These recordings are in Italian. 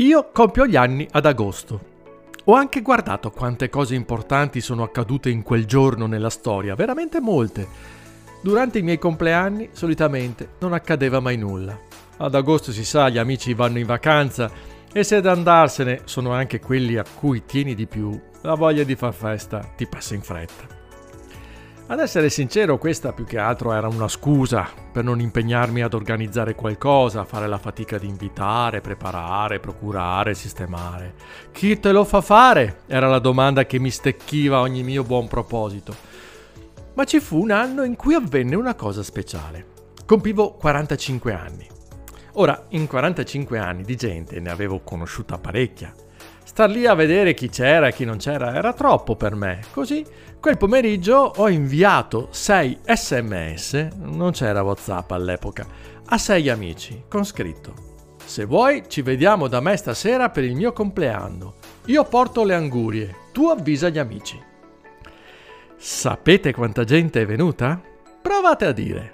Io compio gli anni ad agosto. Ho anche guardato quante cose importanti sono accadute in quel giorno nella storia, veramente molte. Durante i miei compleanni solitamente non accadeva mai nulla. Ad agosto si sa, gli amici vanno in vacanza e se ad andarsene sono anche quelli a cui tieni di più, la voglia di far festa ti passa in fretta. Ad essere sincero, questa più che altro era una scusa per non impegnarmi ad organizzare qualcosa, fare la fatica di invitare, preparare, procurare, sistemare. Chi te lo fa fare? Era la domanda che mi stecchiva ogni mio buon proposito. Ma ci fu un anno in cui avvenne una cosa speciale. Compivo 45 anni. Ora, in 45 anni di gente ne avevo conosciuta parecchia. Star lì a vedere chi c'era e chi non c'era era troppo per me. Così, quel pomeriggio ho inviato 6 sms, non c'era WhatsApp all'epoca, a 6 amici con scritto: Se vuoi, ci vediamo da me stasera per il mio compleanno. Io porto le angurie, tu avvisa gli amici. Sapete quanta gente è venuta? Provate a dire.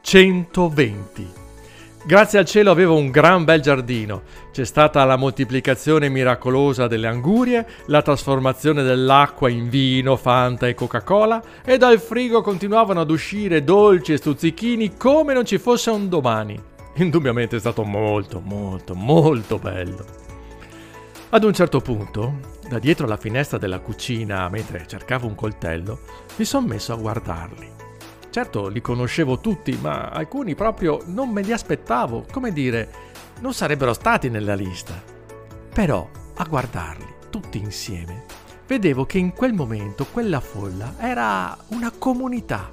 120. Grazie al cielo avevo un gran bel giardino. C'è stata la moltiplicazione miracolosa delle angurie, la trasformazione dell'acqua in vino, Fanta e Coca-Cola e dal frigo continuavano ad uscire dolci e stuzzichini come non ci fosse un domani. Indubbiamente è stato molto, molto, molto bello. Ad un certo punto, da dietro la finestra della cucina, mentre cercavo un coltello, mi sono messo a guardarli. Certo, li conoscevo tutti, ma alcuni proprio non me li aspettavo, come dire, non sarebbero stati nella lista. Però, a guardarli tutti insieme, vedevo che in quel momento quella folla era una comunità.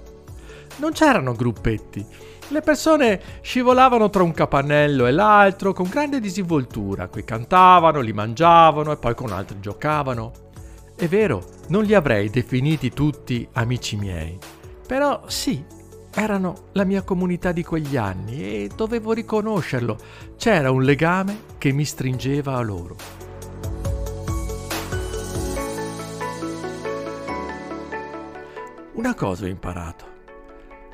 Non c'erano gruppetti. Le persone scivolavano tra un capannello e l'altro con grande disinvoltura. Qui cantavano, li mangiavano e poi con altri giocavano. È vero, non li avrei definiti tutti amici miei però sì, erano la mia comunità di quegli anni e dovevo riconoscerlo. C'era un legame che mi stringeva a loro. Una cosa ho imparato.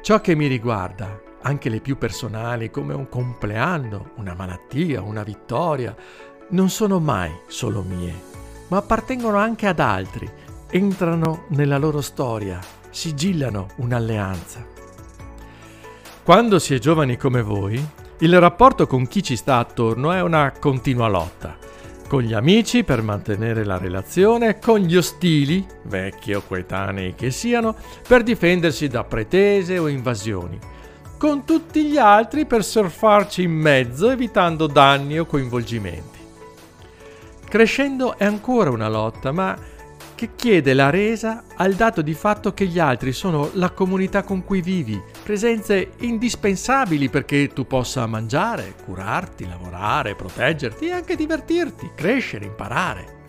Ciò che mi riguarda, anche le più personali come un compleanno, una malattia, una vittoria, non sono mai solo mie, ma appartengono anche ad altri, entrano nella loro storia sigillano un'alleanza. Quando si è giovani come voi, il rapporto con chi ci sta attorno è una continua lotta. Con gli amici per mantenere la relazione, con gli ostili, vecchi o coetanei che siano, per difendersi da pretese o invasioni, con tutti gli altri per surfarci in mezzo evitando danni o coinvolgimenti. Crescendo è ancora una lotta, ma che chiede la resa al dato di fatto che gli altri sono la comunità con cui vivi, presenze indispensabili perché tu possa mangiare, curarti, lavorare, proteggerti e anche divertirti, crescere, imparare.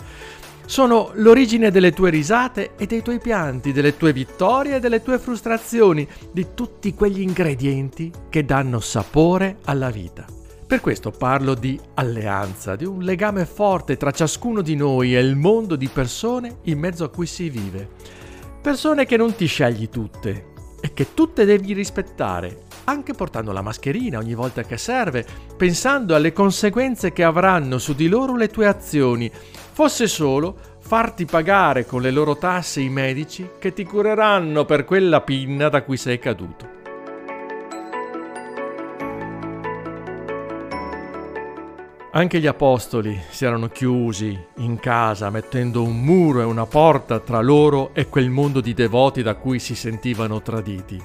Sono l'origine delle tue risate e dei tuoi pianti, delle tue vittorie e delle tue frustrazioni, di tutti quegli ingredienti che danno sapore alla vita. Per questo parlo di alleanza, di un legame forte tra ciascuno di noi e il mondo di persone in mezzo a cui si vive. Persone che non ti scegli tutte e che tutte devi rispettare, anche portando la mascherina ogni volta che serve, pensando alle conseguenze che avranno su di loro le tue azioni, fosse solo farti pagare con le loro tasse i medici che ti cureranno per quella pinna da cui sei caduto. Anche gli apostoli si erano chiusi in casa, mettendo un muro e una porta tra loro e quel mondo di devoti da cui si sentivano traditi.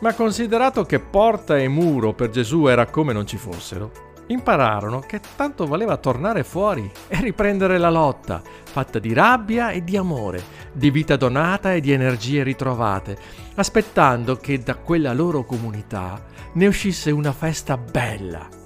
Ma considerato che porta e muro per Gesù era come non ci fossero, impararono che tanto valeva tornare fuori e riprendere la lotta, fatta di rabbia e di amore, di vita donata e di energie ritrovate, aspettando che da quella loro comunità ne uscisse una festa bella